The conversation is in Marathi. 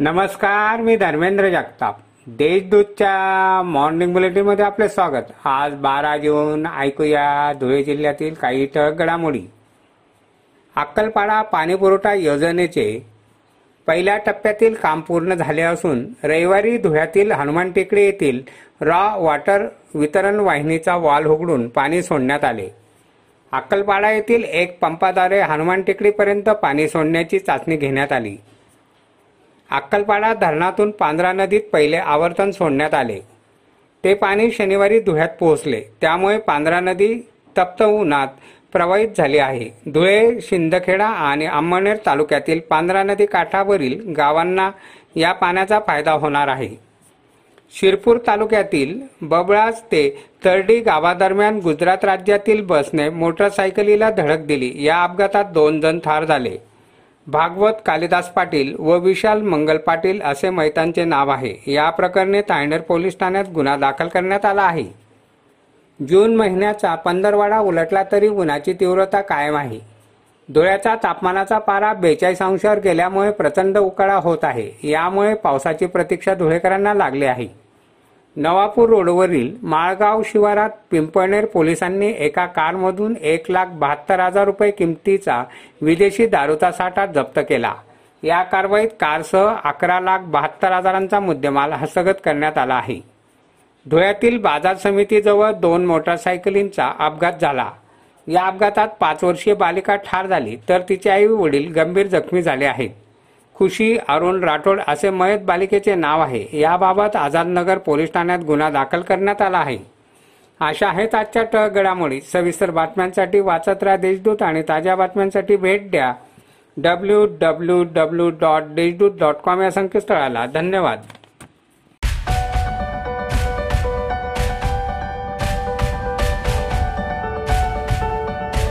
नमस्कार मी धर्मेंद्र जगताप. देशदूतच्या मॉर्निंग बुलेटिनमध्ये आपले स्वागत. आज बारा जून ऐकूया धुळे जिल्ह्यातील काही ठळक घडामोडी. अक्कलपाडा पाणीपुरवठा योजनेचे पहिल्या टप्प्यातील काम पूर्ण झाले असून रविवारी धुळ्यातील हनुमान टेकडी येथील रॉ वॉटर वितरण वाहिनीचा वाल उघडून पाणी सोडण्यात आले. अक्कलपाडा येथील एक पंपाद्वारे हनुमान टेकडीपर्यंत पाणी सोडण्याची चाचणी घेण्यात आली. अक्कलपाडा धरणातून पांढरा नदीत पहिले आवर्तन सोडण्यात आले. ते पाणी शनिवारी धुळ्यात पोहोचले. त्यामुळे पांढरा नदी तप्त उन्हात प्रवाहित झाली आहे. धुळे शिंदखेडा आणि अंमळनेर तालुक्यातील पांढरा नदी काठावरील गावांना या पाण्याचा फायदा होणार आहे. शिरपूर तालुक्यातील बबळाज ते तरडी गावादरम्यान गुजरात राज्यातील बसने मोटरसायकलीला धडक दिली. या अपघातात दोन जण ठार झाले. भागवत कालिदास पाटील व विशाल मंगल पाटील असे मैतांचे नाव आहे. या प्रकरणी तांडेर पोलीस ठाण्यात गुन्हा दाखल करण्यात आला आहे. जून महिन्याचा पंधरवाडा उलटला तरी उन्हाची तीव्रता कायम आहे. धुळ्याचा तापमानाचा पारा बेचाळीस अंशावर गेल्यामुळे प्रचंड उकाळा होत आहे. यामुळे पावसाची प्रतीक्षा धुळेकरांना लागली आहे. नवापूर रोडवरील माळगाव शिवारात पिंपळनेर पोलिसांनी एका कारमधून एक लाख बहात्तर हजार रुपये किमतीचा विदेशी दारूचा साठा जप्त केला. या कारवाईत कारसह अकरा लाख बहात्तर हजारांचा मुद्देमाल हस्तगत करण्यात आला आहे. धुळ्यातील बाजार समितीजवळ दोन मोटरसायकलींचा अपघात झाला. या अपघातात पाच वर्षीय बालिका ठार झाली तर तिचे आई वडील गंभीर जखमी झाले आहेत. खुशी अरुण राठोड असे मयत बालिकेचे नाव आहे. याबाबत आझादनगर पोलीस ठाण्यात गुन्हा दाखल करण्यात आला आहे. अशा आहेत आजच्या टळ घडामोडी. सविस्तर बातम्यांसाठी वाचत राहा देशदूत आणि ताज्या बातम्यांसाठी भेट द्या. W W W dot Deshdoot dot com या संकेतस्थळाला. धन्यवाद.